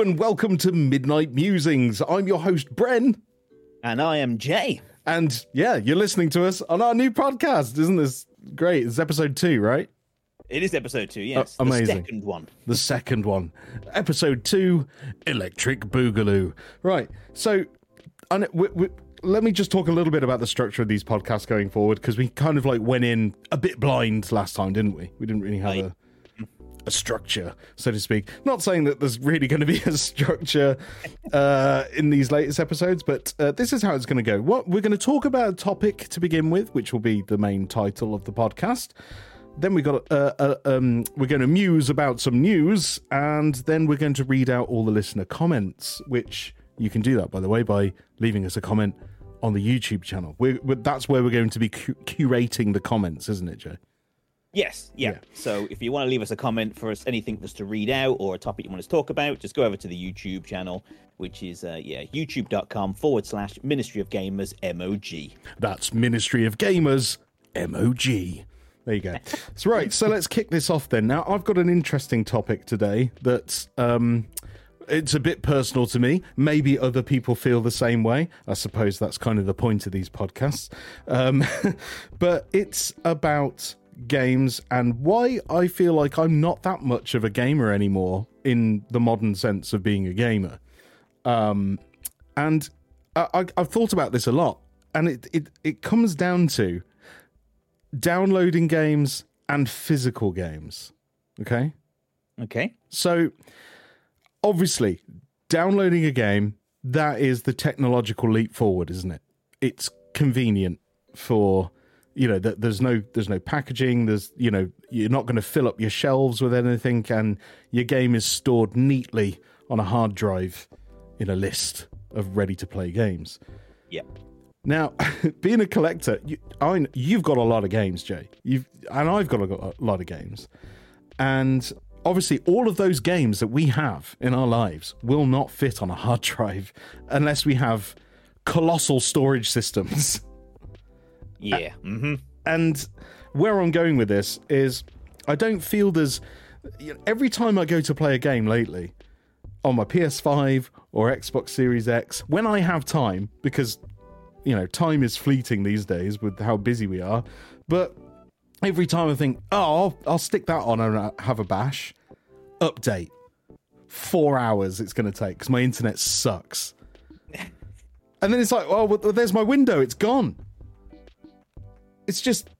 and welcome to Midnight Musings. I'm your host, Bren. And I am Jay. And yeah, you're listening to us on our new podcast. Isn't this great? It's episode two, right? It is episode two, yes. Uh, amazing. The second one. The second one. Episode two Electric Boogaloo. Right. So, and we, we, let me just talk a little bit about the structure of these podcasts going forward because we kind of like went in a bit blind last time, didn't we? We didn't really have a a structure, so to speak. Not saying that there's really going to be a structure uh, in these latest episodes, but uh, this is how it's going to go. What we're going to talk about a topic to begin with, which will be the main title of the podcast. Then we got uh, uh, um, we're going to muse about some news, and then we're going to read out all the listener comments, which you can do that by the way by leaving us a comment on the YouTube channel. We're, we're, that's where we're going to be cu- curating the comments, isn't it, Joe? Yes, yeah. yeah. So if you want to leave us a comment for us, anything for us to read out or a topic you want us to talk about, just go over to the YouTube channel, which is uh, yeah youtube.com forward slash Ministry of Gamers MOG. That's Ministry of Gamers MOG. There you go. That's right. So let's kick this off then. Now I've got an interesting topic today that's um it's a bit personal to me. Maybe other people feel the same way. I suppose that's kind of the point of these podcasts. Um, but it's about games and why I feel like I'm not that much of a gamer anymore in the modern sense of being a gamer. Um, and I, have thought about this a lot, and it, it, it comes down to downloading games and physical games. Okay. Okay. So, obviously, downloading a game that is the technological leap forward, isn't it? It's convenient for you know that there's no there's no packaging there's you know you're not going to fill up your shelves with anything and your game is stored neatly on a hard drive in a list of ready to play games. Yep. Now being a collector you, I, you've got a lot of games jay. You've and i've got a, a lot of games. And obviously all of those games that we have in our lives will not fit on a hard drive unless we have colossal storage systems Yeah. Mm-hmm. And where I'm going with this is I don't feel there's. You know, every time I go to play a game lately on my PS5 or Xbox Series X, when I have time, because, you know, time is fleeting these days with how busy we are, but every time I think, oh, I'll, I'll stick that on and have a bash, update. Four hours it's going to take because my internet sucks. and then it's like, oh, well, there's my window. It's gone it's just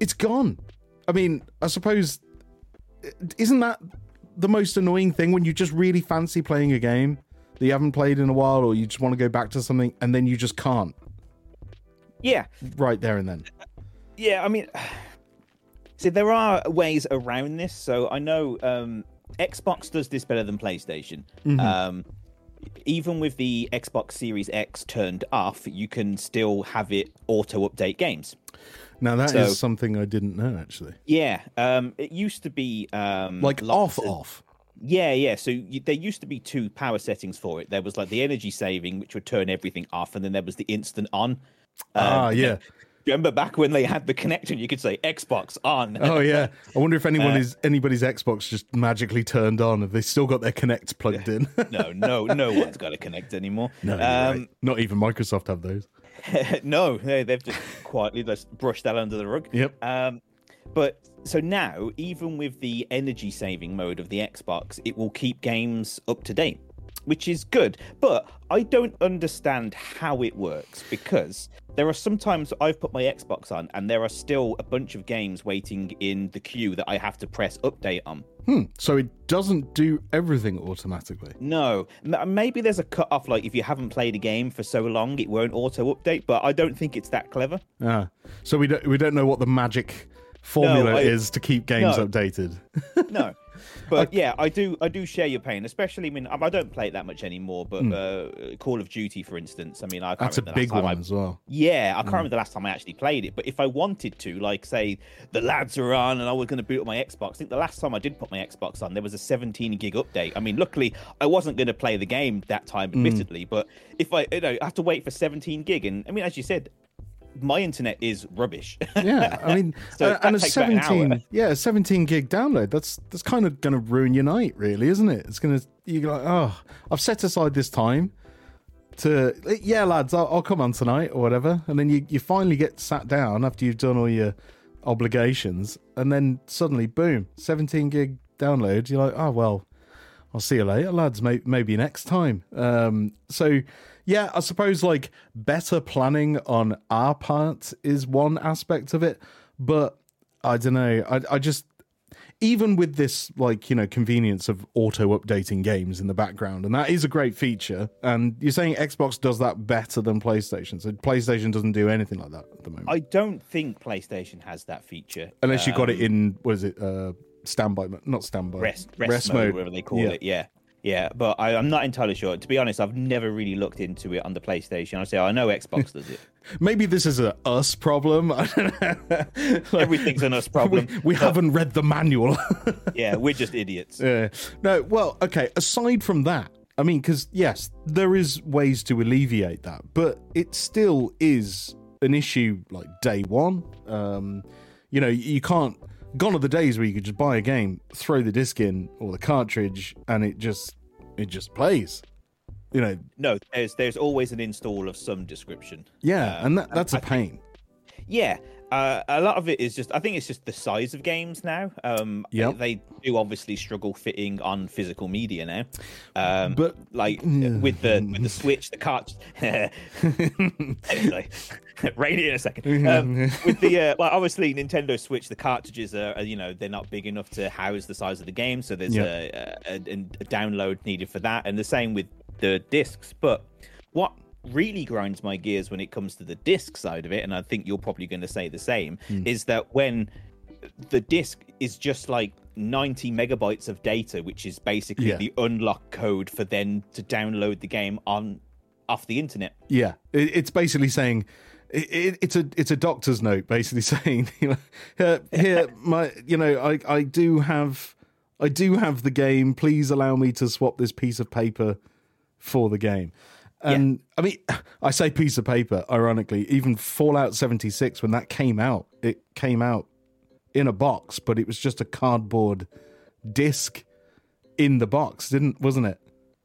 it's gone. I mean, I suppose isn't that the most annoying thing when you just really fancy playing a game that you haven't played in a while or you just want to go back to something and then you just can't. Yeah. Right there and then. Yeah, I mean see there are ways around this. So I know um Xbox does this better than PlayStation. Mm-hmm. Um even with the Xbox Series X turned off, you can still have it auto update games. Now that so, is something I didn't know actually. Yeah, um, it used to be um, like off of, off. Yeah, yeah. So you, there used to be two power settings for it. There was like the energy saving, which would turn everything off, and then there was the instant on. Um, ah, yeah. Remember back when they had the connection, you could say Xbox on. oh yeah. I wonder if anyone uh, is anybody's Xbox just magically turned on. Have they still got their Kinect plugged in? no, no, no one's got a Kinect anymore. No, um, right. not even Microsoft have those. no, they've just quietly just brushed that under the rug. Yep. Um, but so now, even with the energy saving mode of the Xbox, it will keep games up to date, which is good. But I don't understand how it works because there are sometimes I've put my Xbox on and there are still a bunch of games waiting in the queue that I have to press update on. Hmm. So it doesn't do everything automatically. No. Maybe there's a cut off, like if you haven't played a game for so long, it won't auto update. But I don't think it's that clever. Ah. So we don't we don't know what the magic formula I, is to keep games no. updated. no. But yeah, I do. I do share your pain, especially. I mean, I don't play it that much anymore. But mm. uh, Call of Duty, for instance. I mean, I that's a big one I, as well. Yeah, I can't mm. remember the last time I actually played it. But if I wanted to, like, say the lads are on, and I was going to boot up my Xbox. I think the last time I did put my Xbox on, there was a 17 gig update. I mean, luckily I wasn't going to play the game that time, hmm. admittedly. Mm. But if I, you know, I have to wait for 17 gig, and I mean, as you said, my internet is rubbish. Yeah, I mean, So uh, and a that takes about an seventeen, yeah, a seventeen gig download. That's that's kind of going to ruin your night, really, isn't it? It's going to you're like, oh, I've set aside this time to, yeah, lads, I'll, I'll come on tonight or whatever, and then you you finally get sat down after you've done all your obligations, and then suddenly, boom, seventeen gig download. You're like, oh well, I'll see you later, lads. May- maybe next time. Um, so, yeah, I suppose like better planning on our part is one aspect of it, but I don't know. I, I just even with this like you know convenience of auto updating games in the background, and that is a great feature. And you're saying Xbox does that better than PlayStation, so PlayStation doesn't do anything like that at the moment, I don't think PlayStation has that feature. unless you got it Um, in what is it uh, standby, not standby, rest rest, mode, whatever they call Yeah. it. Yeah, yeah. But I, I'm not entirely sure. To be honest, I've never really looked into it on the PlayStation. I say I know Xbox does it. Maybe this is a us problem. I don't know. Like, Everything's an us problem. We, we haven't read the manual. Yeah, we're just idiots. yeah. No, well, okay. Aside from that, I mean, because yes, there is ways to alleviate that, but it still is an issue. Like day one, um, you know, you can't. Gone are the days where you could just buy a game, throw the disc in or the cartridge, and it just it just plays. You know, No, there's there's always an install of some description. yeah, Um, and that, that's a I think- pain. Yeah, uh, a lot of it is just. I think it's just the size of games now. Um, Yep. they do obviously struggle fitting on physical media now. Um, But like with the with the Switch, the cart. rain in a second. Um, with the uh, well, obviously Nintendo Switch, the cartridges are, are, you know they're not big enough to house the size of the game, so there's a, a, a, a download needed for that, and the same with the discs. But what really grinds my gears when it comes to the disc side of it, and I think you're probably going to say the same, is that when the disc is just like 90 megabytes of data, which is basically Yeah. the unlock code for then to download the game on off the internet. Yeah, it's basically saying it, it, it's a it's a doctor's note, basically saying, you know, uh, here my you know I I do have I do have the game. Please allow me to swap this piece of paper for the game. And I mean, I say piece of paper. Ironically, even Fallout seventy six when that came out, it came out in a box, but it was just a cardboard disc in the box, didn't wasn't it?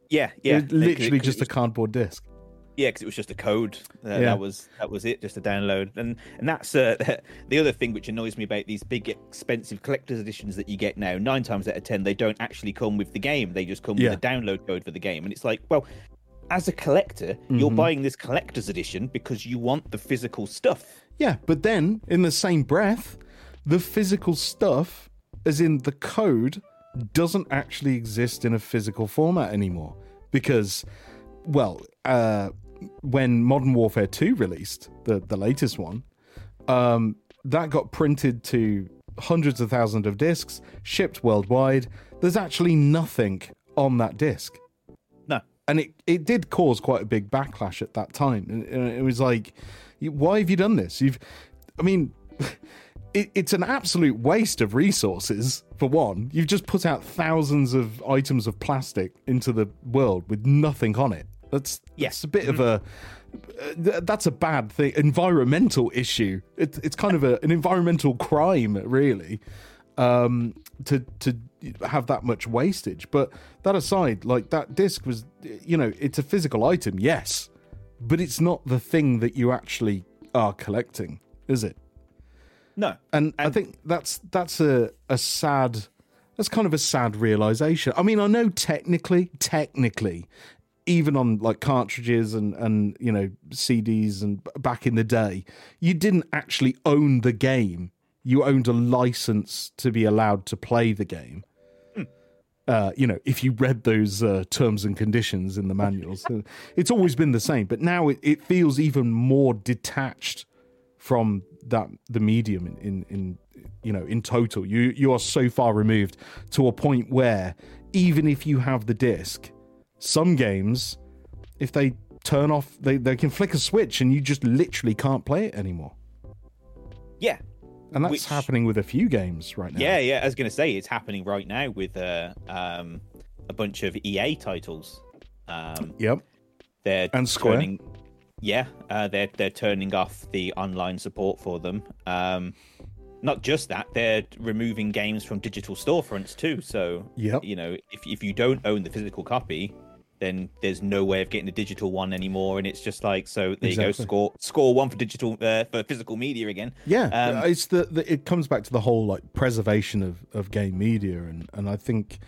Yeah, yeah, It literally Because it just a cardboard disc. Yeah, because it was just a code. Uh, Yeah. That was that was it, just a download. And and that's uh, the other thing which annoys me about these big expensive collector's editions that you get now. Nine times out of ten, they don't actually come with the game. They just come Yeah. with a download code for the game. And it's like, well, as a collector, you're Mm-hmm. buying this collector's edition because you want the physical stuff. Yeah, but then in the same breath, the physical stuff, as in the code, doesn't actually exist in a physical format anymore. Because, well, uh, when Modern Warfare 2 released, the, the latest one, um, that got printed to hundreds of thousands of discs, shipped worldwide. There's actually nothing on that disc No. and it, it did cause quite a big backlash at that time. And and it was like, why have you done this? You've, I mean, it, it's an absolute waste of resources. For one, you've just put out thousands of items of plastic into the world with nothing on it. That's Yes. that's a bit of a th- that's a bad thing. Environmental issue. It, it's kind of a, an environmental crime, really um to to have that much wastage but that aside like that disc was you know it's a physical item yes but it's not the thing that you actually are collecting is it No. and, I think that's that's a a sad that's kind of a sad realization. I mean, I know technically, technically, even on like cartridges and and you know CDs and back in the day, you didn't actually own the game. You owned a license to be allowed to play the game. Uh, you know, if you read those uh, terms and conditions in the manuals, it's always been the same. But now it, it feels even more detached from that the medium in, in in you know in total you you are so far removed to a point where even if you have the disc some games if they turn off they, they can flick a switch and you just literally can't play it anymore Yeah. and that's Which- happening with a few games right now Yeah, yeah. I was going to say it's happening right now with uh, um, a bunch of EA titles. Um, yep they're And Square. turning- yeah, uh, they're they're turning off the online support for them. Um, not just that, they're removing games from digital storefronts too. So, Yep. you know, if if you don't own the physical copy, then there's no way of getting the digital one anymore. And it's just like, so there you go, score score one for digital uh, for physical media again. Yeah, Um, it's the, the it comes back to the whole like preservation of, of game media, and and I think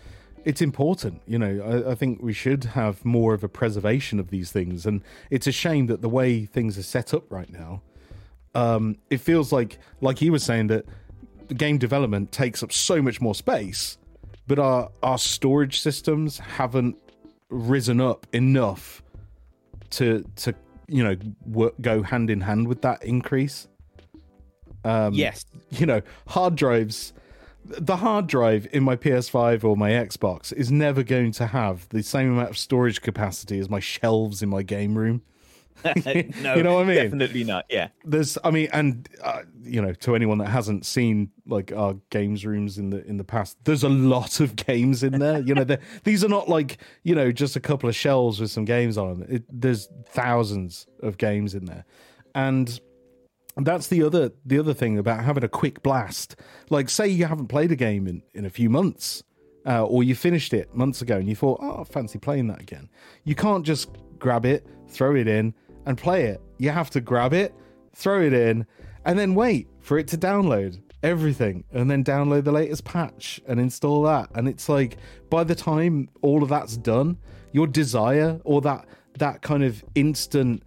it's important. You know, I, I think we should have more of a preservation of these things, and it's a shame that the way things are set up right now, um, it feels like like he was saying that the game development takes up so much more space, but our our storage systems haven't risen up enough to to you know work, go hand in hand with that increase Um, yes, you know, hard drives. The hard drive in my PS5 or my Xbox is never going to have the same amount of storage capacity as my shelves in my game room. no, You know what I mean? Definitely not. Yeah, There's, I mean, and uh, you know, to anyone that hasn't seen like our games rooms in the in the past, there's a lot of games in there. You know, these are not like you know just a couple of shelves with some games on them. It, there's thousands of games in there, and that's the other the other thing about having a quick blast. Like, say you haven't played a game in in a few months, uh, or you finished it months ago, and you thought, "Oh, I fancy playing that again." You can't just grab it, throw it in, and play it. You have to grab it, throw it in, and then wait for it to download everything, and then download the latest patch and install that. And it's like by the time all of that's done, your desire or that that kind of instant,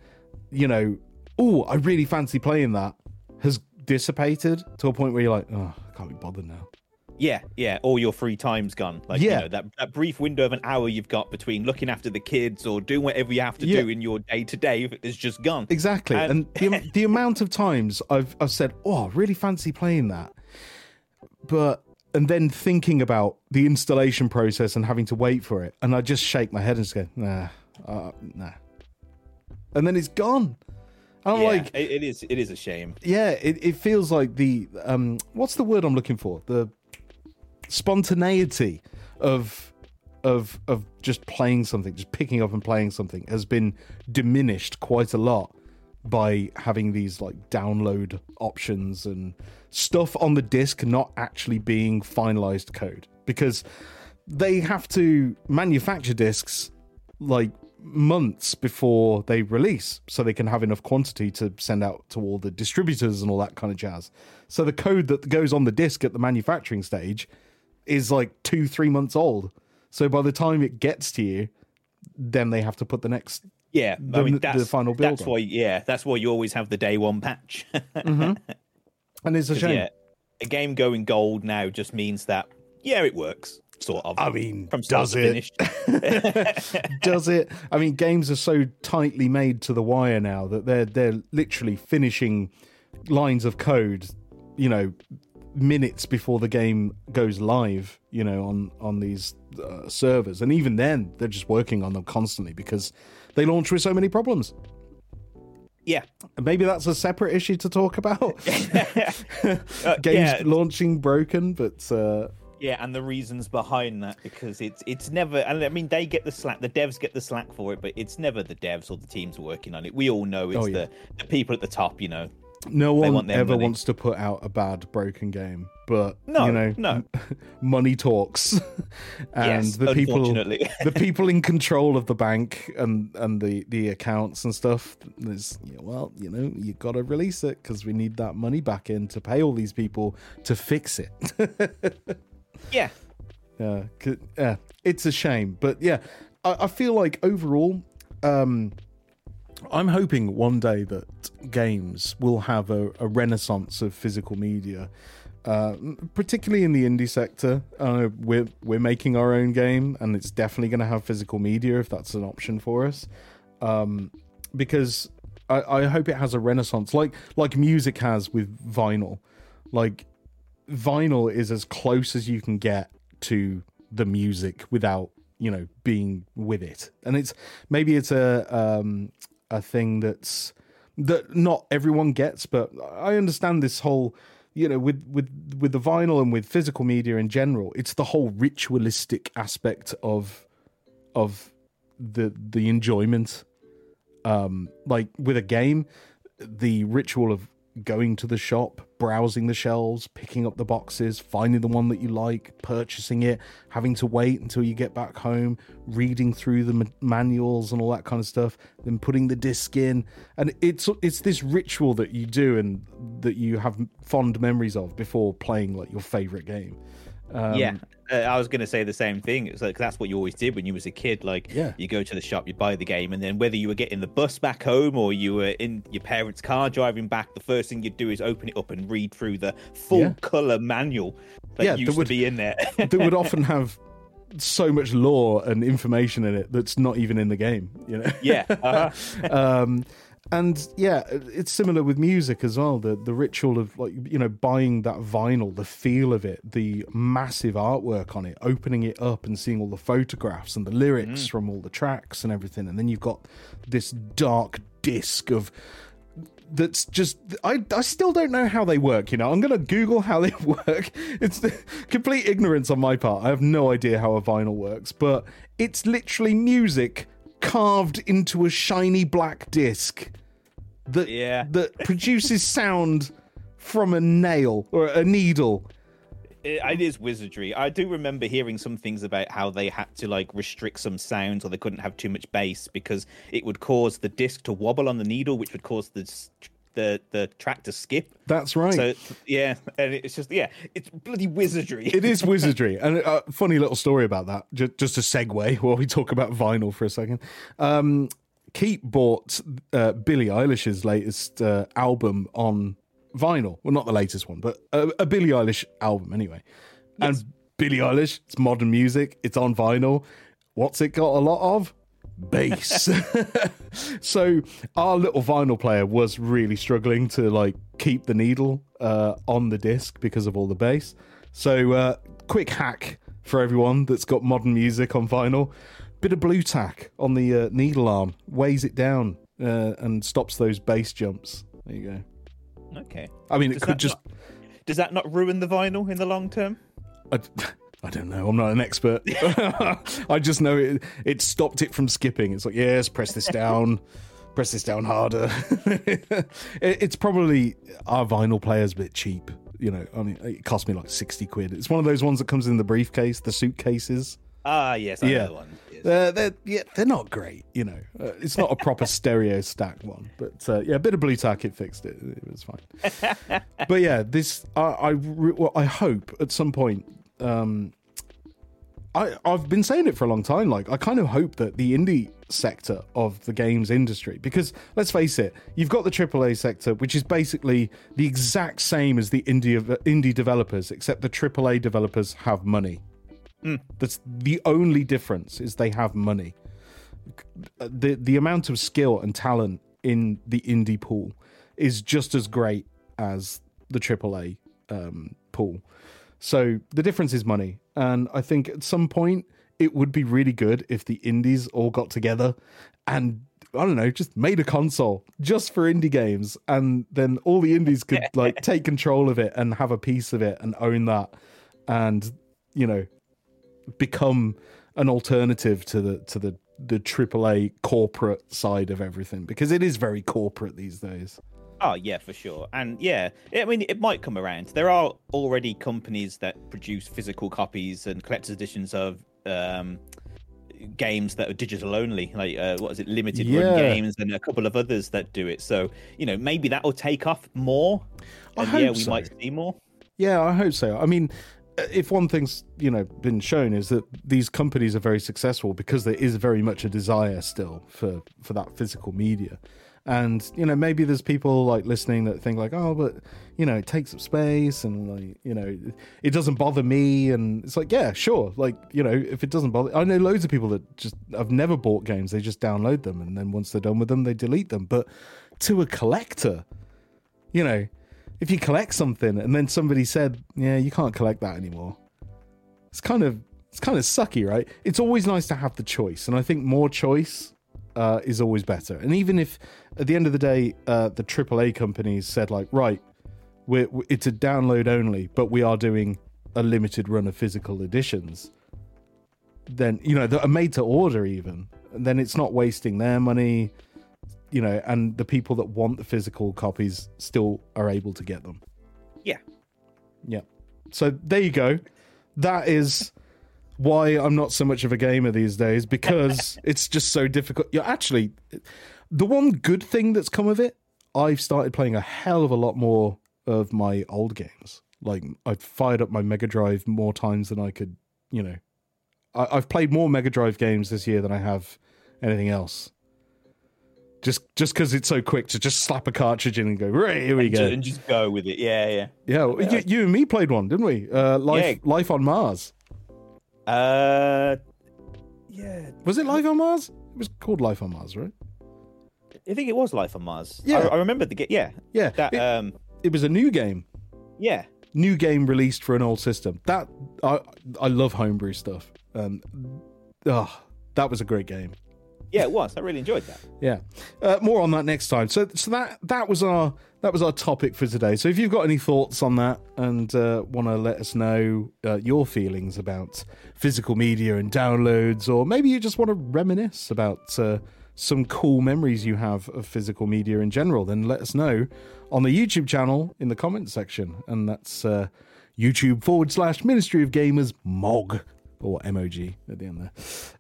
you know, oh, I really fancy playing that, has dissipated to a point where you're like, oh, I can't be bothered now. Yeah, yeah. All your free time's gone. Like, Yeah. you know, that that brief window of an hour you've got between looking after the kids or doing whatever you have to Yeah. do in your day to day is just gone. Exactly, and, And- the, the amount of times I've I've said, "Oh, I really fancy playing that," but and then thinking about the installation process and having to wait for it, and I just shake my head and just go, "Nah, uh, nah," and then it's gone. I'm yeah, like, it, it is. It is a shame. yeah, it, it feels like the um, what's the word I'm looking for? The spontaneity of of of just playing something, just picking up and playing something has been diminished quite a lot by having these like download options and stuff on the disc not actually being finalized code. Because they have to manufacture discs like months before they release so they can have enough quantity to send out to all the distributors and all that kind of jazz. So the code that goes on the disc at the manufacturing stage is like two three months old so by the time it gets to you then they have to put the next Yeah, The- I mean that's the final build That's on. why. Yeah, that's why you always have the day one patch. Mm-hmm. and it's a shame yeah, a game going gold now just means that yeah, it works sort of. i mean from does it does it i mean games are so tightly made to the wire now that they're they're literally finishing lines of code you know minutes before the game goes live you know on on these uh, servers and even then they're just working on them constantly because they launch with so many problems yeah, And maybe that's a separate issue to talk about Uh, games yeah, launching broken but uh yeah, and the reasons behind that because it's it's never. And I mean, they get the slack. The devs get the slack for it, but it's never the devs or the teams working on it. We all know it's Oh, yeah. the the people at the top. You know. No one want ever money. wants to put out a bad broken game but No, you know no. money talks and yes, the people the people in control of the bank and and the the accounts and stuff there's well you know you got to release it because we need that money back in to pay all these people to fix it yeah. yeah it's a shame but yeah I, I feel like overall um i'm hoping one day that games will have a, a renaissance of physical media uh, particularly in the indie sector, uh, we're we're making our own game, and it's definitely going to have physical media if that's an option for us. Um, because I, hope it has a renaissance, like like music has with vinyl. Like vinyl is as close as you can get to the music without you know being with it, and it's maybe it's a um, a thing that's that not everyone gets, but I understand this whole you know with with with the vinyl and with physical media in general it's the whole ritualistic aspect of of the the enjoyment. Um, like with a game, the ritual of going to the shop, browsing the shelves, picking up the boxes, finding the one that you like, purchasing it, having to wait until you get back home, reading through the manuals and all that kind of stuff, then putting the disc in, and it's it's this ritual that you do and that you have fond memories of before playing like your favorite game. Um, yeah, I was going to say the same thing. It's like that's what you always did when you was a kid. Like, Yeah. you go to the shop, you buy the game, and then whether you were getting the bus back home or you were in your parents' car driving back, the first thing you'd do is open it up and read through the full Yeah. color manual that Yeah, that would- to be in there. that would often have so much lore and information in it that's not even in the game. You know. yeah, uh-huh. um, and yeah, it's similar with music as well. The the ritual of like you know buying that vinyl, the feel of it, the massive artwork on it, opening it up and seeing all the photographs and the lyrics mm. from all the tracks and everything, and then you've got this dark disc of that's just I, I still don't know how they work you know? I'm gonna google how they work. It's complete ignorance on my part. I have no idea how a vinyl works but it's literally music carved into a shiny black disc that Yeah. that produces sound from a nail or a needle it, it is wizardry. I do remember hearing some things about how they had to like restrict some sounds or they couldn't have too much bass because it would cause the disc to wobble on the needle, which would cause the the the track to skip. that's right. So yeah, and it's just yeah, it's bloody wizardry. it is wizardry. And a funny little story about that just, just a segue while we talk about vinyl for a second. Um keep bought uh, billie eilish's latest uh, album on vinyl. Well not the latest one but a, a billie eilish album anyway. And billie eilish it's modern music it's on vinyl. What's it got a lot of bass. So our little vinyl player was really struggling to like keep the needle uh, on the disc because of all the bass. So uh, quick hack for everyone that's got modern music on vinyl. Bit of Blu Tack on the uh, needle arm weighs it down uh, and stops those bass jumps. There you go. Okay. i mean it could just not- does that not ruin the vinyl in the long term? I, I don't know. I'm not an expert. I just know it. It stopped it from skipping. It's like, yes, press this down, press this down harder. it, it's probably our vinyl player's a bit cheap. You know, I mean, it cost me like sixty quid. It's one of those ones that comes in the briefcase, the suitcases. Ah, yes, I Yeah. know the one. Yes. Uh, they're yeah, they're not great. You know, uh, it's not a proper stereo stack one, but uh, yeah, a bit of Blu Tack it fixed it. It was fine. but yeah, this I I, well, I hope at some point. Um, I I've been saying it for a long time. Like I kind of hope that the indie sector of the games industry, because let's face it, you've got the AAA sector, which is basically the exact same as the indie indie developers, except the AAA developers have money. That's the only difference is they have money. The the amount of skill and talent in the indie pool is just as great as the AAA um, pool. So the difference is money, and I think at some point it would be really good if the indies all got together and I don't know, just made a console just for indie games, and then all the indies could like take control of it and have a piece of it and own that, and you know, become an alternative to the to the the AAA corporate side of everything. Because it is very corporate these days. Oh yeah, for sure. And yeah, I mean, it might come around. There are already companies that produce physical copies and collector's editions of um, games that are digital only, like uh, what is it, limited Yeah. run games, and a couple of others that do it. So you know, maybe that will take off more. I And yeah, hope we so. might see more. Yeah, I hope so. I mean, if one thing's you know been shown is that these companies are very successful because there is very much a desire still for for that physical media. And you know maybe there's people like listening that think like oh but you know it takes up space and like you know it doesn't bother me. And it's like yeah sure. Like you know if it doesn't bother I know loads of people that just have never bought games. They just download them and then once they're done with them they delete them. But to a collector you know, if you collect something and then somebody said, "Yeah, you can't collect that anymore," it's kind of it's kind of sucky, right? It's always nice to have the choice, and I think more choice uh, is always better. And even if at the end of the day, uh, the AAA companies said like, "Right, we're, it's a download only, but we are doing a limited run of physical editions," then you know that are made to order even, and then it's not wasting their money you know, and the people that want the physical copies still are able to get them. Yeah. Yeah. So there you go. That is why I'm not so much of a gamer these days because it's just so difficult. Yeah, actually, the one good thing that's come of it, I've started playing a hell of a lot more of my old games. Like I've fired up my Mega Drive more times than I could, you know. I, I've played more Mega Drive games this year than I have anything else. Just just because it's so quick to just slap a cartridge in and go right here we and, go and just go with it. Yeah, yeah. yeah, You, you and me played one, didn't we? Uh, Life Yeah. Life on Mars. Uh, yeah. Was it Life on Mars? It was called Life on Mars, right? I think it was Life on Mars. Yeah. I, I remember the game. Yeah, Yeah, that. it, um, it was a new game, yeah, new game released for an old system. That I I love homebrew stuff. Um, oh, that was a great game. yeah, it was. I really enjoyed that. Yeah, uh, more on that next time. So so that that was our that was our topic for today. So if you've got any thoughts on that and uh, want to let us know uh, your feelings about physical media and downloads, or maybe you just want to reminisce about uh, some cool memories you have of physical media in general, then let us know on the YouTube channel in the comments section, and that's uh, YouTube forward slash Ministry of Gamers MOG or MOG at the end there.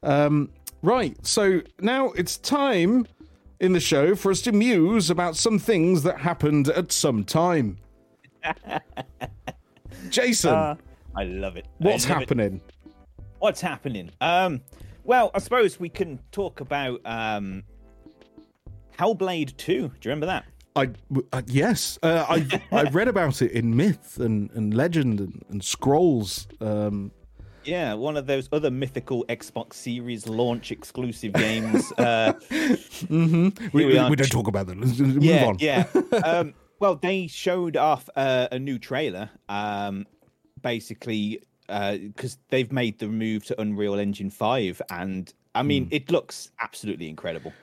Um, right, so now it's time in the show for us to muse about some things that happened at some time. Jason, Uh, I love it. What's love it. happening? What's happening? Um, well, I suppose we can talk about um, Hellblade Two. Do you remember that? I uh, yes, uh, I I read about it in myth and, and legend and, and scrolls. Um, Yeah, one of those other mythical Xbox Series launch exclusive games. uh, we, we we, we don't talk about that. Let's move yeah, on. yeah. Um, well, they showed off uh, a new trailer, um, basically because they've made the move to Unreal Engine Five, and I mean, Hmm. it looks absolutely incredible.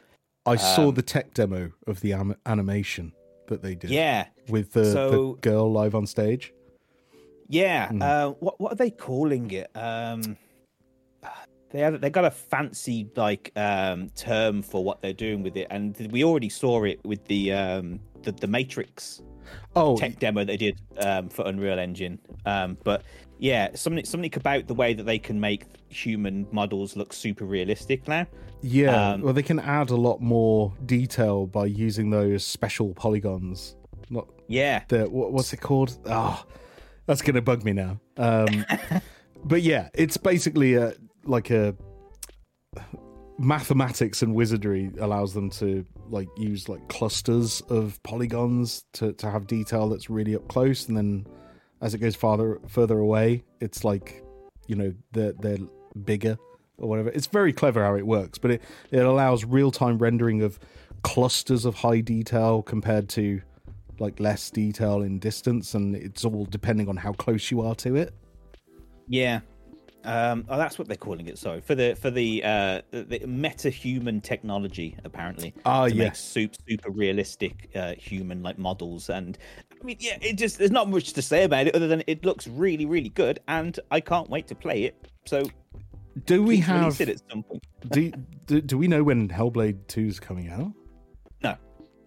I saw Um, the tech demo of the am- animation that they did. Yeah, with the, So- the girl live on stage. Yeah. Hmm. Uh, what what are they calling it? Um, they have they got a fancy like um, term for what they're doing with it, and we already saw it with the um, the, the Matrix Oh, tech demo they did um, for Unreal Engine. Um, but yeah, something something about the way that they can make human models look super realistic now. yeah. um, well, they can add a lot more detail by using those special polygons. Not Yeah. the what, what's it called? Oh, that's gonna bug me now. Um, but yeah, it's basically a like a mathematics and wizardry allows them to like use like clusters of polygons to to have detail that's really up close, and then as it goes farther further away, it's like you know they're they're bigger or whatever. It's very clever how it works, but it it allows real time rendering of clusters of high detail compared to like less detail in distance, and it's all depending on how close you are to it. Yeah. Um, oh, that's what they're calling it. Sorry for the for the uh, the, the MetaHuman technology apparently. Ah, to make yes. super super realistic uh, human like models, and I mean, yeah, it just there's not much to say about it other than it looks really really good, and I can't wait to play it. So Do we have? it at some point? Do, do do we know when Hellblade Two is coming out? No,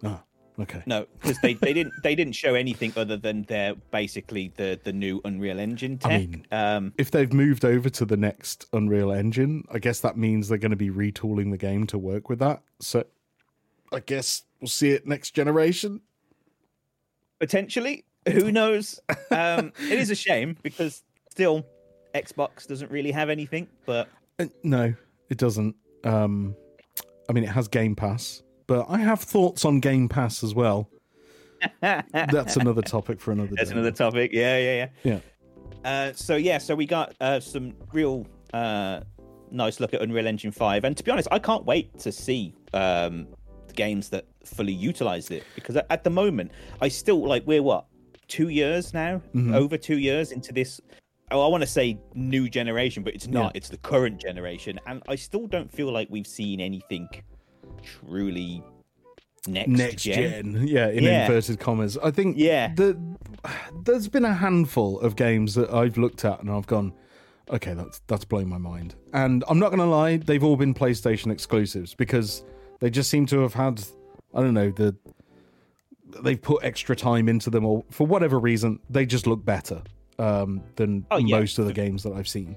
Oh, okay. no, because they, they didn't they didn't show anything other than their basically the the new Unreal Engine tech. I mean, um, If they've moved over to the next Unreal Engine, I guess that means they're going to be retooling the game to work with that. So, I guess we'll see it next generation. potentially who knows um it is a shame because still xbox doesn't really have anything but Uh, no, it doesn't. Um, I mean, it has Game Pass, but I have thoughts on Game Pass as well. That's another topic for another that's day. another topic yeah yeah yeah Yeah. uh so yeah so we got uh some real uh nice look at unreal engine 5 and to be honest i can't wait to see um the games that fully utilize it because at, the moment i still like we're what two years now Mhm. over two years into this oh, I want to say new generation, but it's not. Yeah. It's the current generation, and I still don't feel like we've seen anything truly next, next gen. gen. Yeah, in Yeah. inverted commas. I think Yeah. the there's been a handful of games that I've looked at and I've gone, okay, that's that's blown my mind. And I'm not gonna lie, they've all been PlayStation exclusives because they just seem to have had I don't know the they've put extra time into them, or for whatever reason, they just look better um, than Oh, yeah. most of the games that I've seen.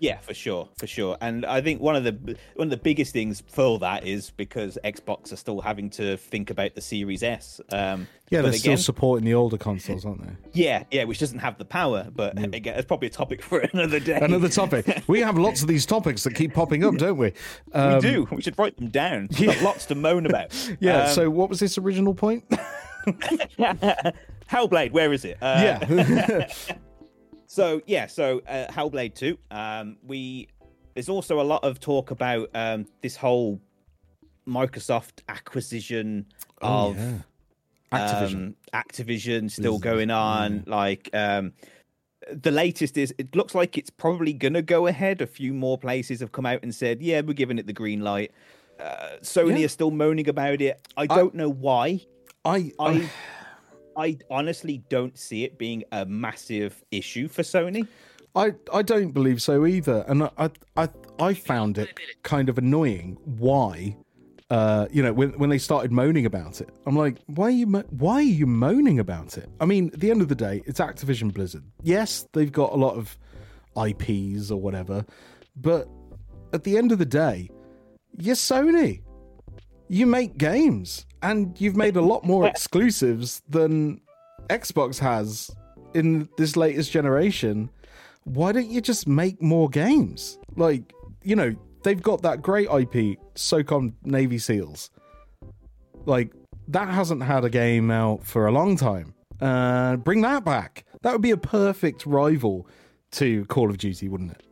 Yeah, for sure, for sure. And I think one of the one of the biggest things for that is because Xbox are still having to think about the Series S. Um, Yeah, they're still supporting the older consoles, aren't they? yeah, yeah, which doesn't have the power. But again, it's probably a topic for another day. Another topic. We have lots of these topics that keep popping up, don't we? we Um, do. We should write them down. We've got lots to moan about. Yeah. Um, so, what was this original point? Hellblade, where is it? Uh, yeah. So yeah, so uh, Hellblade Two. Um, we there's also a lot of talk about um, this whole Microsoft acquisition Oh, of yeah. Activision. Um, Activision still going on. Like um, the latest is it looks like it's probably gonna go ahead. A few more places have come out and said, yeah, we're giving it the green light. Uh, Sony Yeah. are still moaning about it. I don't know why. I, I I honestly don't see it being a massive issue for Sony. I, I don't believe so either, and I, I, I found it kind of annoying. Why, uh, you know, when when they started moaning about it, I'm like, why are you, mo- why are you moaning about it? I mean, at the end of the day, it's Activision Blizzard. Yes, they've got a lot of IPs or whatever, but at the end of the day, you're Sony. You make games, and you've made a lot more exclusives than Xbox has in this latest generation. Why don't you just make more games? Like, you know, they've got that great IP, SOCOM Navy SEALs. Like, that hasn't had a game out for a long time. Uh, bring that back. That would be a perfect rival to Call of Duty, wouldn't it?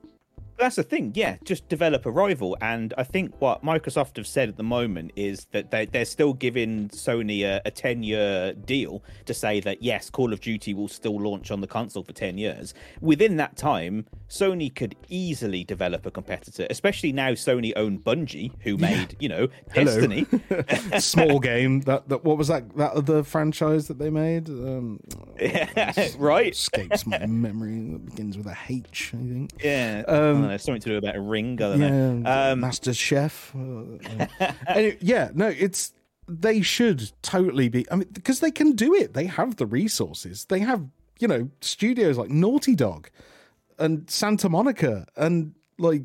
That's the thing, yeah. Just develop a rival, and I think what Microsoft have said at the moment is that they, they're still giving Sony a, a ten-year deal to say that yes, Call of Duty will still launch on the console for ten years. Within that time, Sony could easily develop a competitor, especially now Sony own Bungie, who made you know. Destiny. Small game. That, that what was that? That other franchise that they made? Um, right? escapes my memory. It begins with a H, I think. Yeah, Um, don't know, something to do about a ring. I don't know. Um, Master Chef. Uh, anyway, yeah, no, it's they should totally be. I mean, because they can do it. They have the resources. They have you know studios like Naughty Dog and Santa Monica and like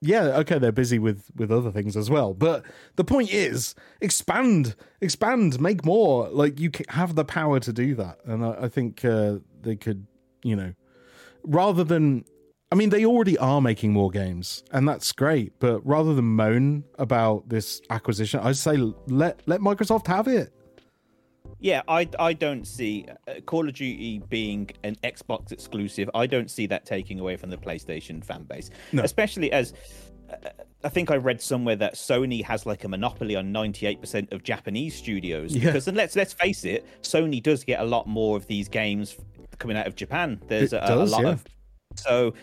yeah okay they're busy with with other things as well but the point is expand expand make more like you have the power to do that and i, I think uh, they could you know rather than I mean, they already are making more games, and that's great. But rather than moan about this acquisition, I'd say let let Microsoft have it. Yeah, I I don't see uh, Call of Duty being an Xbox exclusive. I don't see that taking away from the PlayStation fan base, especially as uh, I think I read somewhere that Sony has like a monopoly on 98% of Japanese studios. Yeah. Because and let's let's face it, Sony does get a lot more of these games coming out of Japan. There's a, does, a lot yeah. of so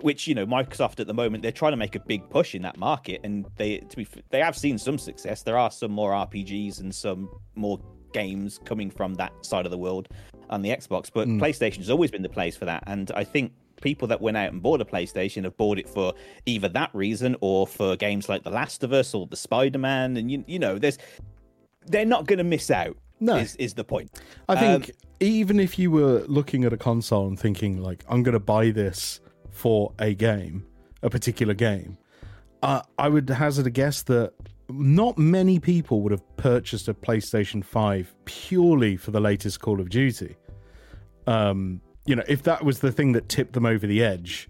which you know Microsoft at the moment they're trying to make a big push in that market. And they to be they have seen some success. There are some more RPGs and some more games coming from that side of the world on the Xbox. But PlayStation has always been the place for that. And I think people that went out and bought a PlayStation have bought it for either that reason or for games like The Last of Us or the Spider-Man. And you you know there's they're not going to miss out No. is is the point. I think Um, even if you were looking at a console and thinking like, I'm going to buy this for a game, a particular game, uh, I would hazard a guess that not many people would have purchased a PlayStation 5 purely for the latest Call of Duty. Um, you know, if that was the thing that tipped them over the edge,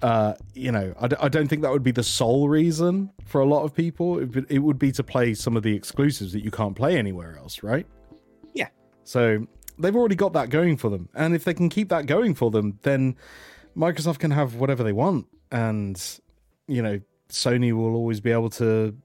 uh, you know, I, d- I don't think that would be the sole reason for a lot of people. It, it would be to play some of the exclusives that you can't play anywhere else, right? yeah So they've already got that going for them. And if they can keep that going for them, then Microsoft can have whatever they want. And, you know, Sony will always be able to,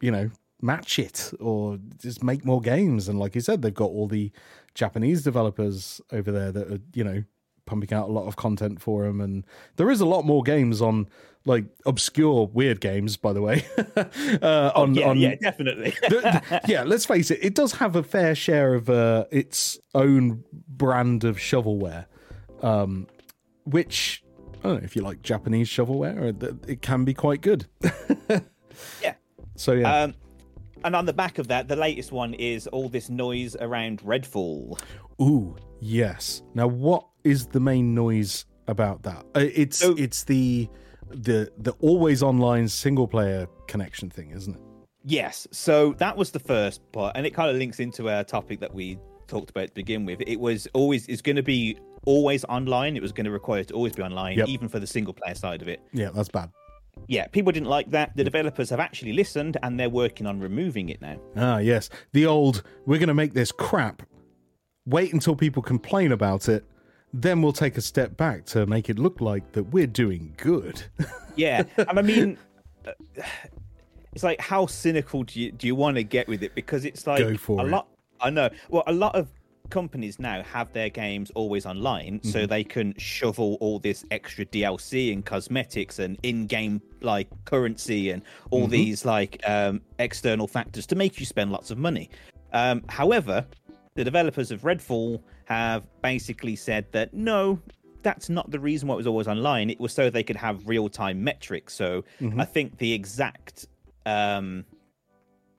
you know, match it or just make more games. And like you said, they've got all the Japanese developers over there that are, you know, pumping out a lot of content for them. And there is a lot more games on, like, obscure, weird games, by the way. uh, on, yeah on, yeah definitely the- the- yeah, let's face it, it does have a fair share of uh, its own brand of shovelware, um, which I don't know if you like Japanese shovelware, it can be quite good. yeah So yeah, Um, and on the back of that, the latest one is all this noise around Redfall. Ooh, yes. Now, what is the main noise about that? Uh, It's it's the the the always online single player connection thing, isn't it? Yes, so that was the first part, and it kind of links into our topic that we talked about to begin with. It was always is going to be always online. It was going to require it to always be online, Yep. even for the single player side of it. Yeah, that's bad. Yeah, people didn't like that. The developers have actually listened, and they're working on removing it now. Ah, yes. The old we're going to make this crap. Wait until people complain about it, then we'll take a step back to make it look like that we're doing good. Yeah, and I mean, it's like how cynical do you do you want to get with it? Because it's like Go for a it. lot. I know. Well, a lot of companies now have their games always online, Mm-hmm. so they can shovel all this extra DLC and cosmetics and in-game like currency and all Mm-hmm. these like um, external factors to make you spend lots of money. Um, however, the developers of Redfall have basically said that no, that's not the reason why it was always online. It was so they could have real time metrics. So I think the exact um,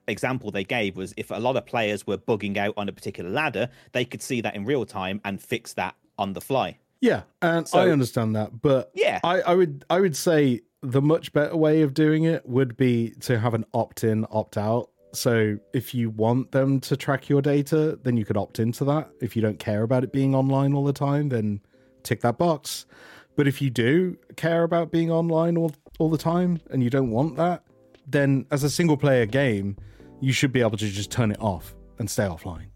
example they gave was if a lot of players were bugging out on a particular ladder, they could see that in real time and fix that on the fly. Yeah, and So- I understand that, but Yeah. I, I would I would say the much better way of doing it would be to have an opt in, opt out. So if you want them to track your data, then you could opt into that. If you don't care about it being online all the time, then tick that box. But if you do care about being online all all the time and you don't want that, then as a single player game, you should be able to just turn it off and stay offline.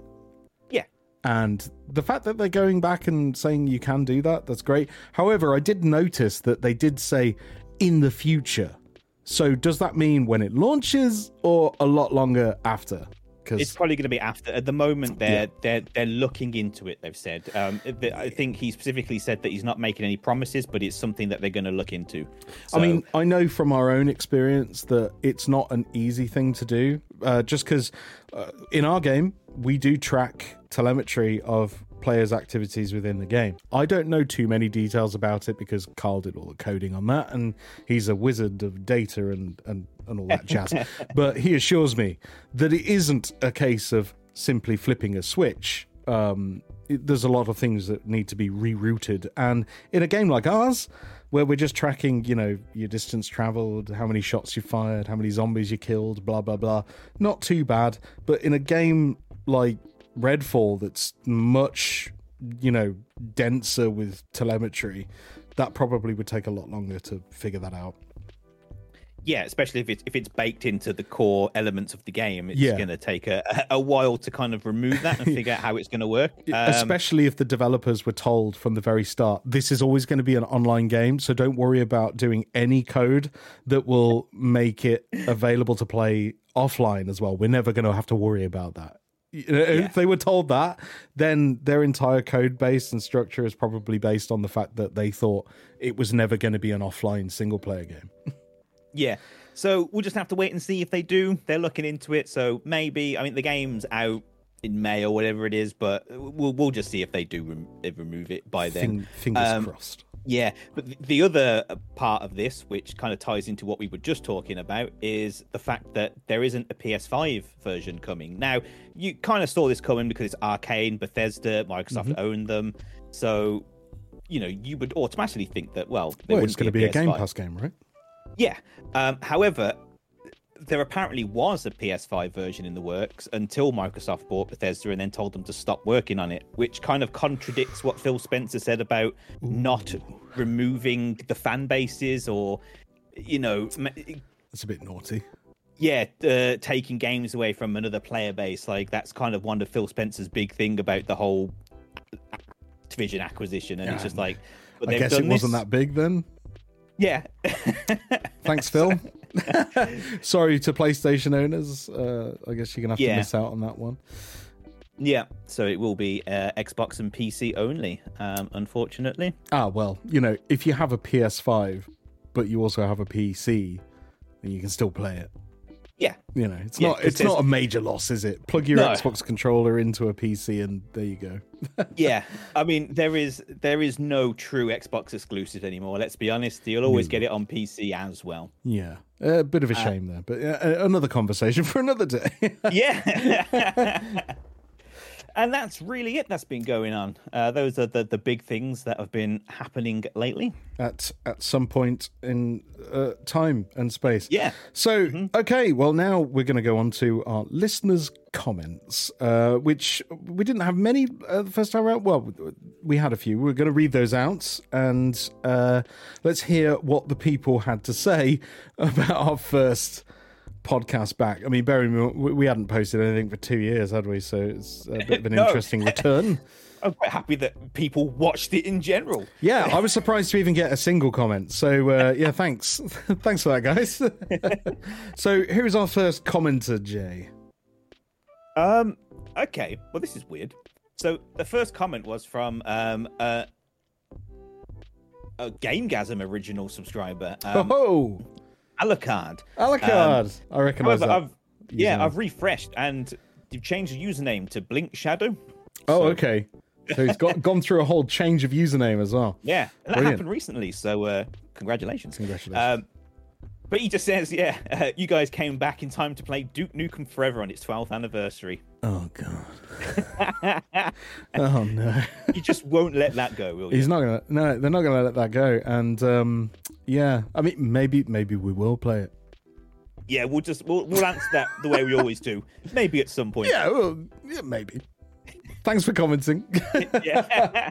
Yeah. And the fact that they're going back and saying you can do that, that's great. However, I did notice that they did say in the future. So does that mean when it launches or a lot longer after? It's probably going to be after. At the moment, they're they're they're looking into it. They've said. Um, I think he specifically said that he's not making any promises, but it's something that they're going to look into. I mean, I know from our own experience that it's not an easy thing to do. Uh, just because uh, in our game we do track telemetry of players' activities within the game. I don't know too many details about it because Carl did all the coding on that, and he's a wizard of data and and, and all that jazz. but he assures me that it isn't a case of simply flipping a switch. Um, it- there's a lot of things that need to be rerouted, and in a game like ours, where we're just tracking, you know, your distance traveled, how many shots you fired, how many zombies you killed, blah blah blah. Not too bad, but in a game like Redfall, that's much, you know, denser with telemetry, that probably would take a lot longer to figure that out. yeah, especially if it's if it's baked into the core elements of the game, it's Yeah. going to take a, a while to kind of remove that and figure out how it's going to work. Um, Especially if the developers were told from the very start, this is always going to be an online game, so don't worry about doing any code that will make it available to play offline as well. We're never going to have to worry about that. You know, If they were told that, then their entire code base and structure is probably based on the fact that they thought it was never going to be an offline single player game. Yeah. So we'll just have to wait and see if they do. They're looking into it. So maybe I mean the game's out in May or whatever it is, but we'll we'll just see if they do rem- remove it by then. Fing- fingers Um, crossed. Yeah, but the other part of this, which kind of ties into what we were just talking about, is the fact that there isn't a PS5 version coming. Now, you kind of saw this coming because it's Arkane, Bethesda, Microsoft Mm-hmm. own them, so you know you would automatically think that well, Well, it's going to be a Game PS5. Pass game, right? Yeah. Um, however, there apparently was a PS5 version in the works until Microsoft bought Bethesda and then told them to stop working on it, which kind of contradicts what Phil Spencer said about not removing the fan bases or, you know, It's a bit naughty. yeah, uh, taking games away from another player base. Like that's kind of one of Phil Spencer's big thing about the whole Activision acquisition, and it's just like. But I guess it wasn't this- that big then. Yeah. Thanks, Phil. Sorry to PlayStation owners. Uh, I guess you're gonna have Yeah. to miss out on that one. Yeah, so it will be uh, Xbox and PC only, um, unfortunately. Ah, well, you know, if you have a PS5, but you also have a PC, then you can still play it. Yeah, You know, it's Yeah, not it's not a major loss, is it? Plug your No. Xbox controller into a PC and there you go. yeah. I mean, there is there is no true Xbox exclusive anymore. Let's be honest. You'll always get it on PC as well. Yeah, a bit Uh, of a shame there, but uh, another conversation for another day. yeah. and that's really it that's been going on. Uh, those are the, the big things that have been happening lately. at at some point in uh, time and space. Yeah. So okay, well now we're going to go on to our listeners' comments, uh, which we didn't have many uh, the first time around. Well, we had a few. We're going to read those out and uh, let's hear what the people had to say about our first podcast back. I mean, bear in mind, we hadn't posted anything for two years, had we? So it's a bit of an No. interesting return. I'm quite happy that people watched it in general. Yeah, I was surprised to even get a single comment. So uh, yeah, thanks, thanks for that, guys. so who's our first commenter, Jay? Um. Okay. Well, this is weird. So the first comment was from um uh, a Gamergasm original subscriber, um, oh, Alucard. Alucard. I recognise However, that. I've yeah, username. I've refreshed and you've changed the username to Blink Shadow. Oh, so- okay. So he's got gone through a whole change of username as well. Yeah, and that Brilliant. happened recently. So uh, congratulations. Congratulations. Um, but he just says, yeah, uh, you guys came back in time to play Duke Nukem Forever on its 12th anniversary. oh god. oh no. You just won't let that go, will you? He's not gonna. No, they're not gonna let that go. And um, yeah, I mean, maybe maybe we will play it. Yeah, we'll just we'll, we'll answer that the way we always do. Maybe at some point. Yeah, well, yeah, maybe. Thanks for commenting. Yeah.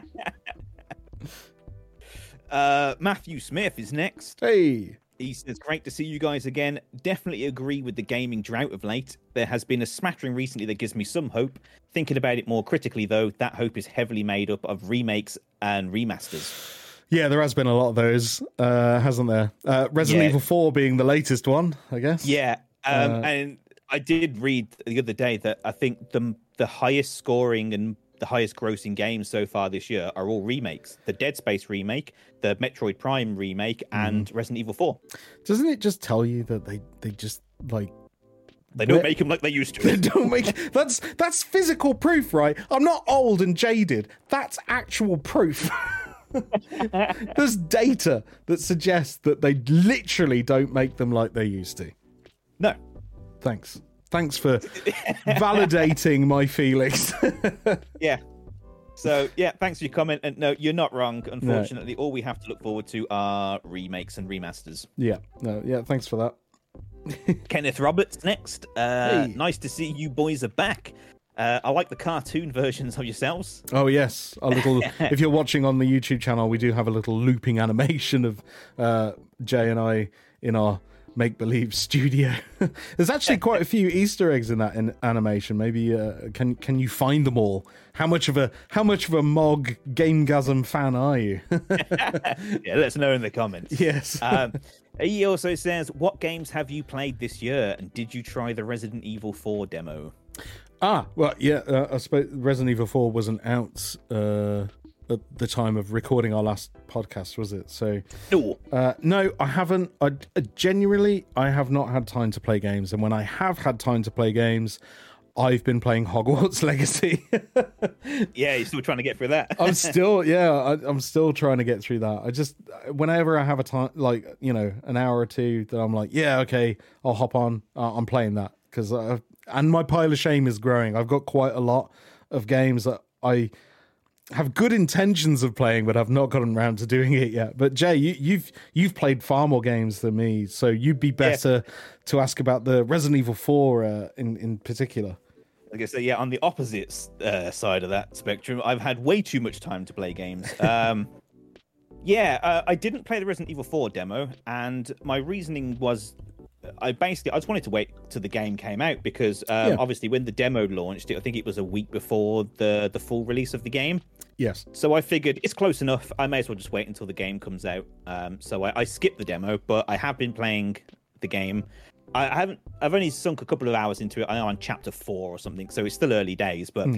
uh, Matthew Smith is next. hey. He says, Great to see you guys again. Definitely agree with the gaming drought of late. There has been a smattering recently that gives me some hope. Thinking about it more critically, though, that hope is heavily made up of remakes and remasters. Yeah, there has been a lot of those, uh, hasn't there? Uh, Resident Yeah. Evil 4 being the latest one, I guess. Yeah. Um, Uh, and I did read the other day that I think the, the highest scoring and the highest grossing games so far this year are all remakes the Dead Space remake, the Metroid Prime remake, Mm-hmm. and Resident Evil 4. Doesn't it just tell you that they, they just like They don't make them like they used to. they don't make that's that's physical proof, right? I'm not old and jaded. That's actual proof. There's data that suggests that they literally don't make them like they used to. no. Thanks. Thanks for validating my feelings. Yeah. So yeah, thanks for your comment. And no, you're not wrong. Unfortunately, all we have to look forward to are remakes and remasters. yeah. No, yeah, thanks for that. Kenneth Roberts next. Uh, Hey. Nice to see you boys are back. Uh, I like the cartoon versions of yourselves. Oh yes, a little. if you're watching on the YouTube channel, we do have a little looping animation of uh, Jay and I in our make believe studio. There's actually quite a few Easter eggs in that in animation. Maybe uh, can can you find them all? How much of a how much of a Mog Gamergasm fan are you? Yeah, let us know in the comments. yes. um, he also says, "What games have you played this year, and did you try the Resident Evil 4 demo?" Ah, well, yeah. Uh, I suppose Resident Evil Four wasn't out uh, at the time of recording our last podcast, was it? So. No. Uh, no, I haven't. I, uh, genuinely, I have not had time to play games, and when I have had time to play games, I've been playing Hogwarts Legacy. Yeah, you're still trying to get through that. I'm still, yeah, I, I'm still trying to get through that. I just, whenever I have a time, like you know, an hour or two, that I'm like, yeah, okay, I'll hop on. Uh, I'm playing that because, and my pile of shame is growing. I've got quite a lot of games that I have good intentions of playing, but I've not gotten around to doing it yet. But Jay, you, you've you've played far more games than me, so you'd be better to ask about the Resident Evil Four uh, in in particular. Like I say, yeah, on the opposite uh, side of that spectrum, I've had way too much time to play games. Um, yeah, uh, I didn't play the Resident Evil 4 demo, and my reasoning was I basically I just wanted to wait till the game came out because um, Yeah. obviously when the demo launched, I think it was a week before the the full release of the game. Yes. So I figured it's close enough. I may as well just wait until the game comes out. Um, so I, I skipped the demo, but I have been playing the game. I I haven't. I've only sunk a couple of hours into it. I'm on chapter four or something, so it's still early days. But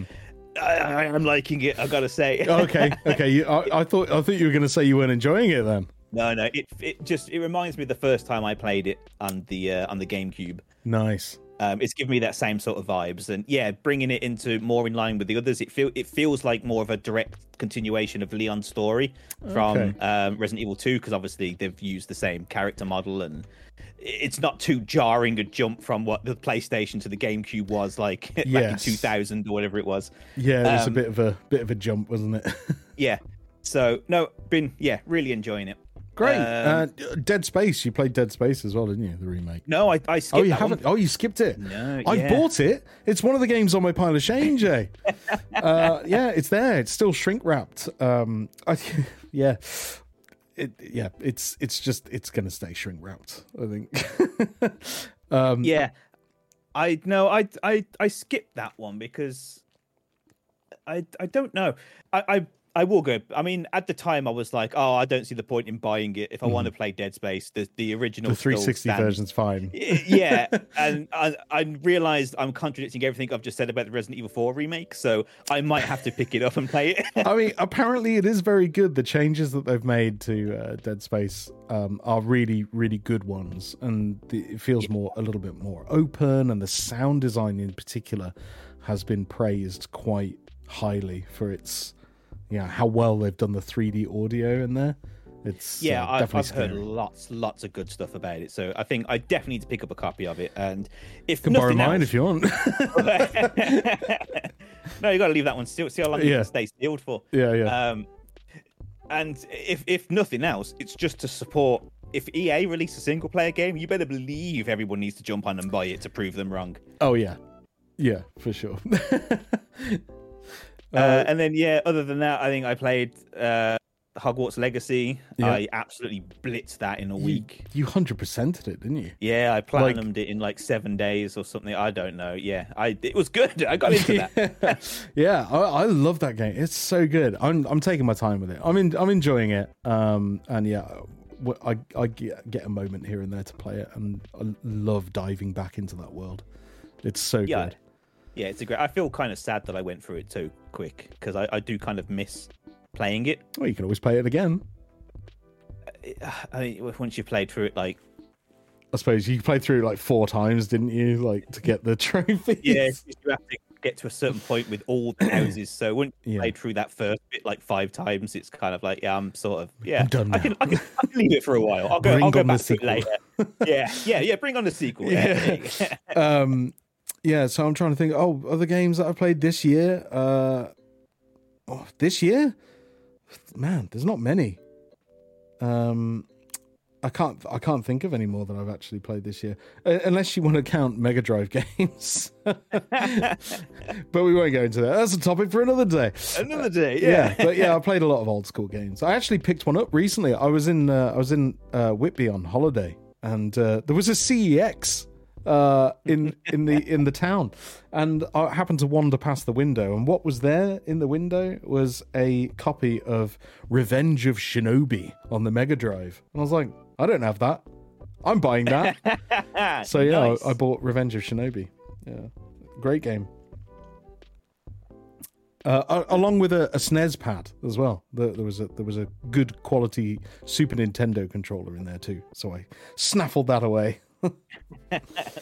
I, I, I'm liking it. I've gotta say. Okay. Okay. You, I, I thought I thought you were going to say you weren't enjoying it then. No, no. It it just it reminds me of the first time I played it on the uh, on the GameCube. Nice. Um, it's given me that same sort of vibes, and yeah, bringing it into more in line with the others. It feel it feels like more of a direct continuation of Leon's story from Okay. um, Resident Evil Two, because obviously they've used the same character model, and it's not too jarring a jump from what the PlayStation to the GameCube was like back in 2000 or whatever it was. Yeah, it was Um, a bit of a bit of a jump, wasn't it? Yeah. So no, been yeah, really enjoying it. Great. Um, uh, Dead Space. You played Dead Space as well, didn't you? The remake. No, I I skipped Oh, you haven't. Oh, you skipped it. No, I yeah. bought it. It's one of the games on my pile of shame, Jay. uh, yeah, it's there. It's still shrink wrapped. Um, I, yeah, it, yeah. It's it's just it's gonna stay shrink wrapped. I think. um, Yeah, I no, I I I skipped that one because I I don't know. I I I will go. I mean, at the time, I was like, oh, I don't see the point in buying it if I want to play Dead Space. The the original the 360 stands. version's fine. Yeah, and I, I realized I'm contradicting everything I've just said about the Resident Evil 4 remake, so I might have to pick it up and play it. I mean, apparently it is very good. The changes that they've made to uh, Dead Space um, are really, really good ones, and the, it feels more a little bit more open. And the sound design, in particular, has been praised quite highly for its, yeah, how well they've done the 3D audio in there. It's yeah, uh, I've, definitely I've heard lots, lots of good stuff about it. So I think I definitely need to pick up a copy of it. And if can borrow mine else, if you want. no, you got to leave that one still. See how long it Yeah. can stay sealed for. yeah, yeah, Um, and if if nothing else, it's just to support. If EA release a single player game, you better believe everyone needs to jump on and buy it to prove them wrong. oh yeah, yeah, for sure. Uh, and then yeah, other than that, I think I played uh, Hogwarts Legacy. Yeah. I absolutely blitzed that in a week. you hundred percented it, didn't you? Yeah, I platinumed it in like seven days or something. I don't know. Yeah, I it was good. I got into that. yeah, I, I love that game. It's so good. I'm I'm taking my time with it. I'm in, I'm enjoying it. Um, and yeah, I, get, get a moment here and there to play it, and I love diving back into that world. It's so Yeah, good. yeah, it's a great. I feel kind of sad that I went through it too quick because I, I do kind of miss playing it. Well, you can always play it again. I mean, once you played through it, like I suppose you played through it like four times, didn't you? Like to get the trophy. yeah, you have to get to a certain point with all the houses. So once you Yeah. played through that first bit like five times, it's kind of like yeah, I'm sort of yeah. I'm done I can. I can I can leave it for a while. I'll go. Bring I'll go on the back to it later. Yeah, yeah, yeah. Bring on the sequel. Yeah. um yeah so i'm trying to think oh other games that I've played this year uh oh, this year man there's not many um i can't i can't think of any more that i've actually played this year Uh, unless you want to count mega drive games but we won't go into that that's a topic for another day Another day. yeah, Yeah. but yeah, I played a lot of old school games. I actually picked one up recently. I was in uh, I was in uh, Whitby on holiday, and uh, there was a CEX uh, in in the in the town, and I happened to wander past the window, and what was there in the window was a copy of Revenge of Shinobi on the Mega Drive, and I was like, I don't have that. I'm buying that. so yeah, Nice. I, I bought Revenge of Shinobi. Yeah, great game. Uh, along with a, a SNES pad as well. There, there was a there was a good quality Super Nintendo controller in there too. So I snaffled that away.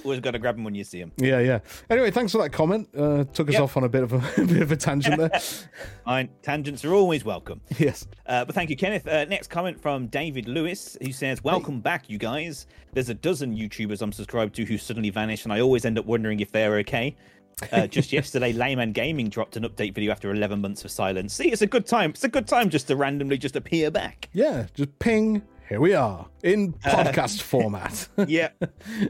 Always got to grab him when you see him. Yeah, yeah. Anyway, thanks for that comment. Uh, took us Yep. off on a bit of a, a bit of a tangent there. Fine. Tangents are always welcome. yes. Uh, but thank you, Kenneth. Uh, next comment from David Lewis, who says, "Welcome back, you guys. There's a dozen YouTubers I'm subscribed to who suddenly vanish, and I always end up wondering if they're okay." Uh, just yesterday, Layman Gaming dropped an update video after 11 months of silence. See, it's a good time. It's a good time just to randomly just appear back. Yeah. Just ping. Here we are in podcast format. Yeah,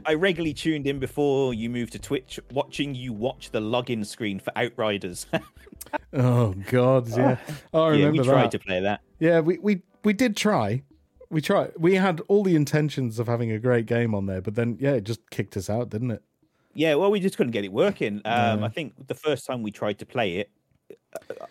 I regularly tuned in before you moved to Twitch, watching you watch the login screen for Outriders. oh God, yeah. Oh, I yeah, remember we tried that. to play that. Yeah, we, we we did try. We tried. We had all the intentions of having a great game on there, but then yeah, it just kicked us out, didn't it? Yeah, well, we just couldn't get it working. Um, No. I think the first time we tried to play it,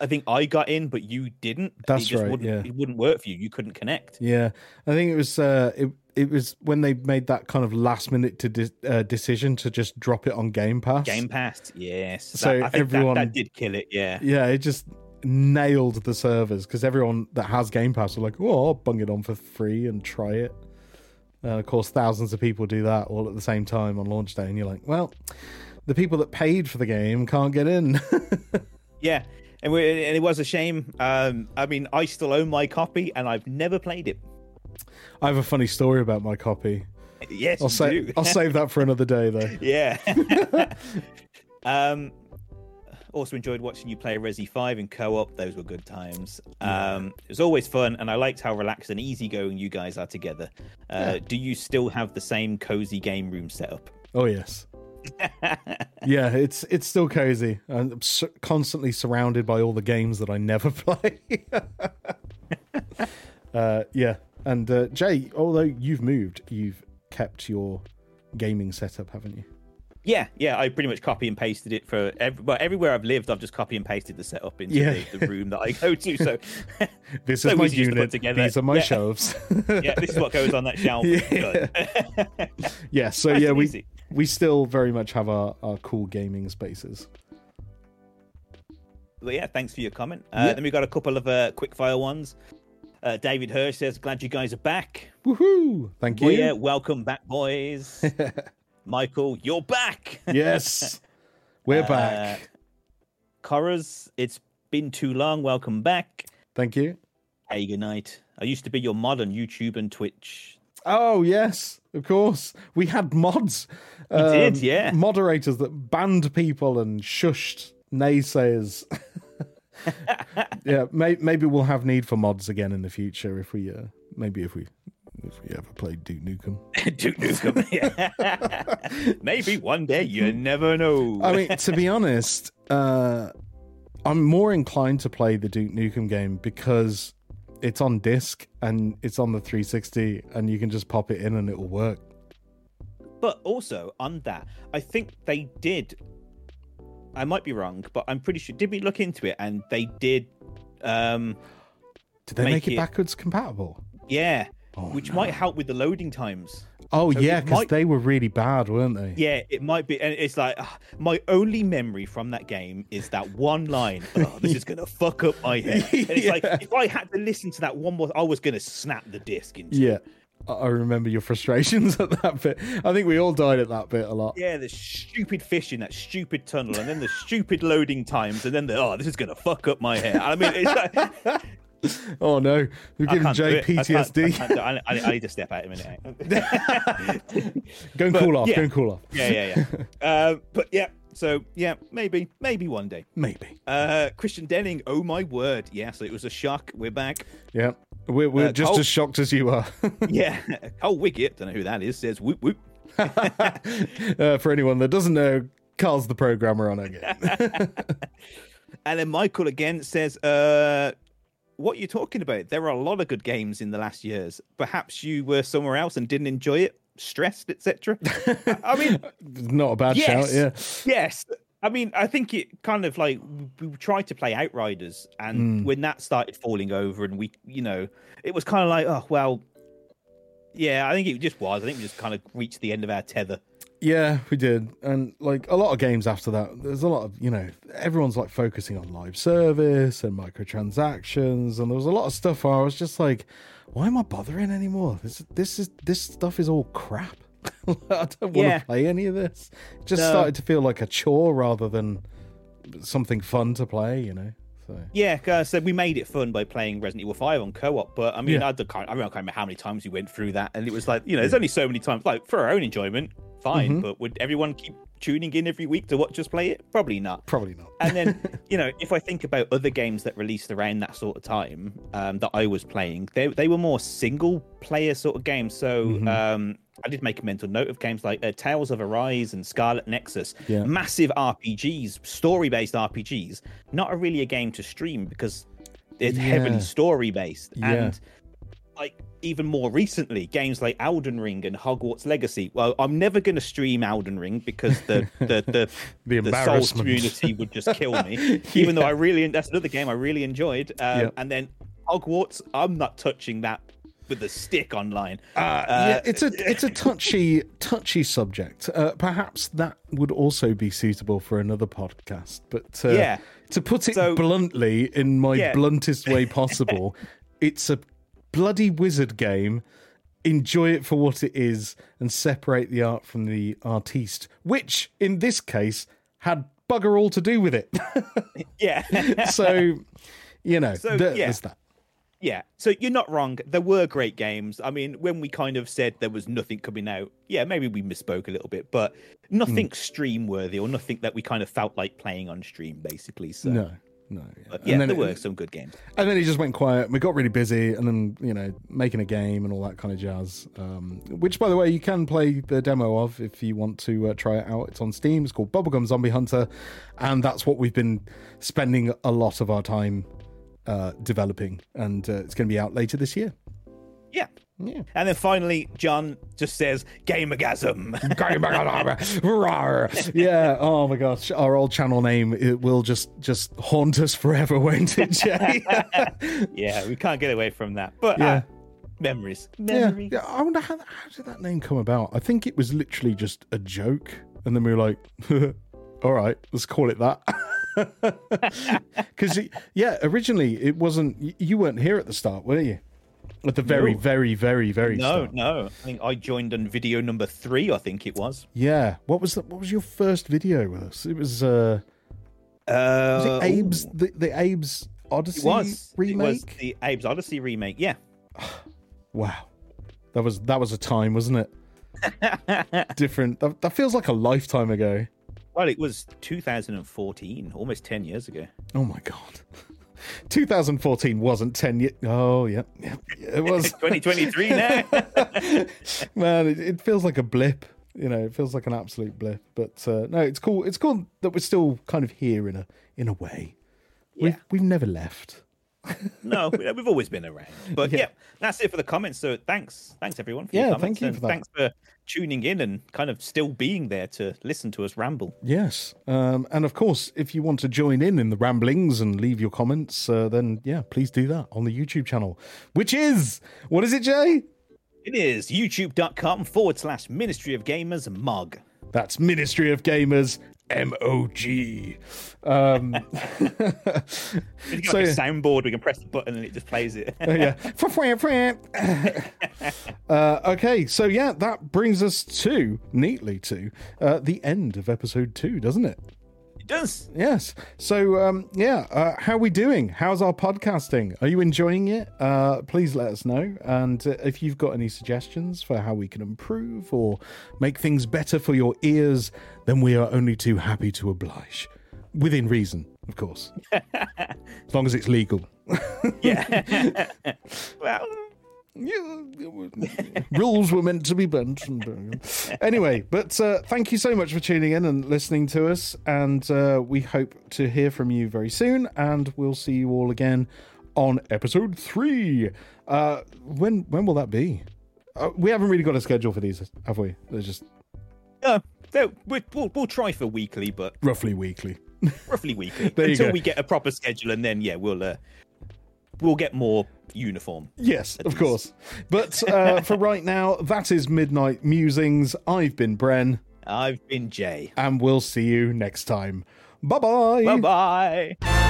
I think I got in, but you didn't. That's it just right, Wouldn't, yeah. it wouldn't work for you. You couldn't connect. Yeah, I think it was uh, it it was when they made that kind of last minute to de- uh, decision to just drop it on Game Pass. Game Pass, yes. So That- think that- everyone- that, did kill it. Yeah, Yeah, it just nailed the servers because everyone that has Game Pass are like, "Oh, I'll bung it on for free and try it." And of course, thousands of people do that all at the same time on launch day, and you're like, "Well, the people that paid for the game can't get in." yeah, and, we, and it was a shame. Um, I mean, I still own my copy, and I've never played it. I have a funny story about my copy. Yes, I'll, sa- I'll save that for another day, though. Yeah. um, also enjoyed watching you play Resi 5 in co-op. Those were good times. Um, it was always fun, and I liked how relaxed and easygoing you guys are together. Uh, Yeah. Do you still have the same cozy game room setup? Oh yes. yeah, it's it's still cozy. I'm su- constantly surrounded by all the games that I never play. uh, yeah, and uh, Jay, although you've moved, you've kept your gaming setup, haven't you? Yeah, yeah. I pretty much copy and pasted it for every, well, everywhere I've lived. I've just copy and pasted the setup into Yeah. the, the room that I go to. So This So is my easy just to put unit. together. These are my Yeah. shelves. yeah, this is what goes on that shelf. Yeah. Yeah, so yeah, we easy. We still very much have our, our cool gaming spaces. Well, yeah, thanks for your comment. Uh. Then we got a couple of uh, quick fire ones. Uh, David Hirsch says, "Glad you guys are back." Woohoo! Thank you. Oh yeah, welcome back, boys. Michael, you're back. yes, we're back. Uh, Coras, it's been too long. Welcome back. Thank you. Hey, good night. I used to be your mod on YouTube and Twitch. Oh yes, of course. We had mods. Um, did, yeah. Moderators that banned people and shushed naysayers. yeah, may, maybe we'll have need for mods again in the future if we, uh, maybe if we, if we ever play Duke Nukem. Duke Nukem. Yeah. Maybe one day. You never know. I mean, to be honest, uh, I'm more inclined to play the Duke Nukem game because it's on disc and it's on the 360, and you can just pop it in and it will work. But also on that, I think they did. I might be wrong, but I'm pretty sure. Did we look into it? And they did. Um, Did they Make make, it, it- backwards compatible? yeah, Oh, which no. might help with the loading times. Oh So yeah, because might- they were really bad, weren't they? Yeah, it might be, and it's like ah, my only memory from that game is that one line. Oh, this is gonna fuck up my head. And it's like if I had to listen to that one more, I was gonna snap the disc into. Yeah. I I remember your frustrations at that bit. I think we all died at that bit a lot. Yeah, the stupid fish in that stupid tunnel, and then the stupid loading times, and then the oh, this is gonna fuck up my hair. I mean, it's like, Oh no, we're I giving Jay it. I I, PTSD. can't do it. I, I- need to step out a minute. Go and But, cool off. yeah. Go and cool off. yeah, yeah, yeah. Uh, but yeah, so yeah, maybe, maybe one day. Maybe. Uh, Christian Denning, oh my word, yes, it was a shock. We're back. Yeah. We're, we're Uh, just Cole- as shocked as you are. Yeah, Cole Wiggett, don't know who that is, says whoop whoop. uh, for anyone that doesn't know, Carl's the programmer on game. And then Michael again says, uh, what you're talking about? There are a lot of good games in the last years. Perhaps you were somewhere else and didn't enjoy it, stressed, etc. I mean, Not a bad shout, yeah. yes. I mean, I think it kind of like we tried to play Outriders, and Mm. when that started falling over, and we, you know, it was kind of like, oh well, yeah. I think it just was. I think we just kind of reached the end of our tether. Yeah, we did. And like a lot of games after that, there's a lot of, you know, everyone's like focusing on live service and microtransactions. And there was a lot of stuff where I was just like, why am I bothering anymore? This, this is, this stuff is all crap. I don't want Yeah. to play any of this. It just No. started to feel like a chore rather than something fun to play, you know? So, Yeah, so we made it fun by playing Resident Evil Five on co-op. But I mean, Yeah. I, don't, I, mean, I can't remember how many times we went through that, and it was like, you know, there's only so many times. Like for our own enjoyment, fine. Mhm. But would everyone keep tuning in every week to watch us play it? Probably not. probably not. and then you know if i think about other games that released around that sort of time um, that i was playing they, they were more single player sort of games so Mhm. um, i did make a mental note of games like uh, tales of arise and scarlet nexus Yeah. massive rpgs story based rpgs not a really a game to stream because it's heavily story based Yeah. and like even more recently, games like Elden Ring and Hogwarts Legacy. Well, I'm never going to stream Elden Ring because the the the, The the Souls community would just kill me. Even though I really that's another game I really enjoyed. Um, Yeah. And then Hogwarts, I'm not touching that with a stick online. Uh, yeah, it's a it's a touchy touchy subject. Uh, perhaps that would also be suitable for another podcast. But uh, Yeah. to put it So- bluntly, in my Yeah. bluntest way possible, it's a bloody wizard game. Enjoy it for what it is, and separate the art from the artiste, which in this case had bugger all to do with it. Yeah. so, you know, So, there- yeah. there's that. Yeah, so you're not wrong. There were great games. I mean, when we kind of said there was nothing coming out, yeah, maybe we misspoke a little bit, but nothing hmm. stream worthy or nothing that we kind of felt like playing on stream, basically. So, No, no. Yeah, but And then there it- were some good games. And then he just went quiet. We got really busy, and then you know making a game and all that kind of jazz. Um, which, by the way, you can play the demo of if you want to uh, try it out. It's on Steam. It's called Bubblegum Zombie Hunter, and that's what we've been spending a lot of our time uh, developing. And uh, it's going to be out later this year. Yeah. Yeah. And then finally, John just says, Gamergasm. Rawr. yeah. Oh my gosh, our old channel name it will just just haunt us forever, won't it, Jay? yeah, we can't get away from that. But Yeah. uh, memories. Memories. yeah. I wonder how how did that name come about? I think it was literally just a joke, and then we were like, "All right, let's call it that." Because yeah, originally it wasn't. You weren't here at the start, were you? At the very, No. very, very, very No, start. no. I think I joined on video number three, I think it was. Yeah. What was that? What was your first video with us? It was. uh Uh, Was it Abe's the, the Abe's Oddysee It was. remake? It was the Abe's Oddysee remake, yeah. Wow, that was that was a time, wasn't it? Different. That, that feels like a lifetime ago. Well, it was 2014, almost 10 years ago. Oh my god. 2014 wasn't 10 years. Oh, yeah. yeah, yeah, It was. 2023 now. Man, it, it feels like a blip. You know, it feels like an absolute blip. But uh, no, it's cool. It's cool that we're still kind of here in a in a way. We've, Yeah. we've never left. No, we- we've always been around. But yeah. that's it for the comments. So thanks, thanks everyone. For Yeah, thank you for that. Thanks for tuning in and kind of still being there to listen to us ramble. Yes. Um, and of course, if you want to join in in the ramblings and leave your comments, uh, then yeah, please do that on the YouTube channel, which is, what is it, Jay? It is youtube.com forward slash Ministry of Gamers MOG. That's Ministry of Gamers MOG. Um, We've got So- like a soundboard, we can press the button and it just plays it. yeah. uh, okay, so yeah, that brings us to neatly to uh, the end of episode two, doesn't it? Does. Yes. So um, yeah, uh, how are we doing? How's our podcasting? Are you enjoying it? Uh, please let us know. And uh, if you've got any suggestions for how we can improve or make things better for your ears, then we are only too happy to oblige, within reason, of course, as long as it's legal. Yeah. well, Yeah, rules were meant to be bent. anyway, but uh, thank you so much for tuning in and listening to us. And uh, we hope to hear from you very soon. And we'll see you all again on episode three. Uh, when when will that be? Uh, we haven't really got a schedule for these, have we? They're just uh, we- we'll, we'll try for weekly, but roughly weekly. roughly weekly until go. we get a proper schedule, and then yeah, we'll uh, we'll get more uniform. Yes, of course. But uh, for right now, that is Midnight Musings. I've been Bren, I've been Jay. and we'll see you next time. Bye bye. Bye bye.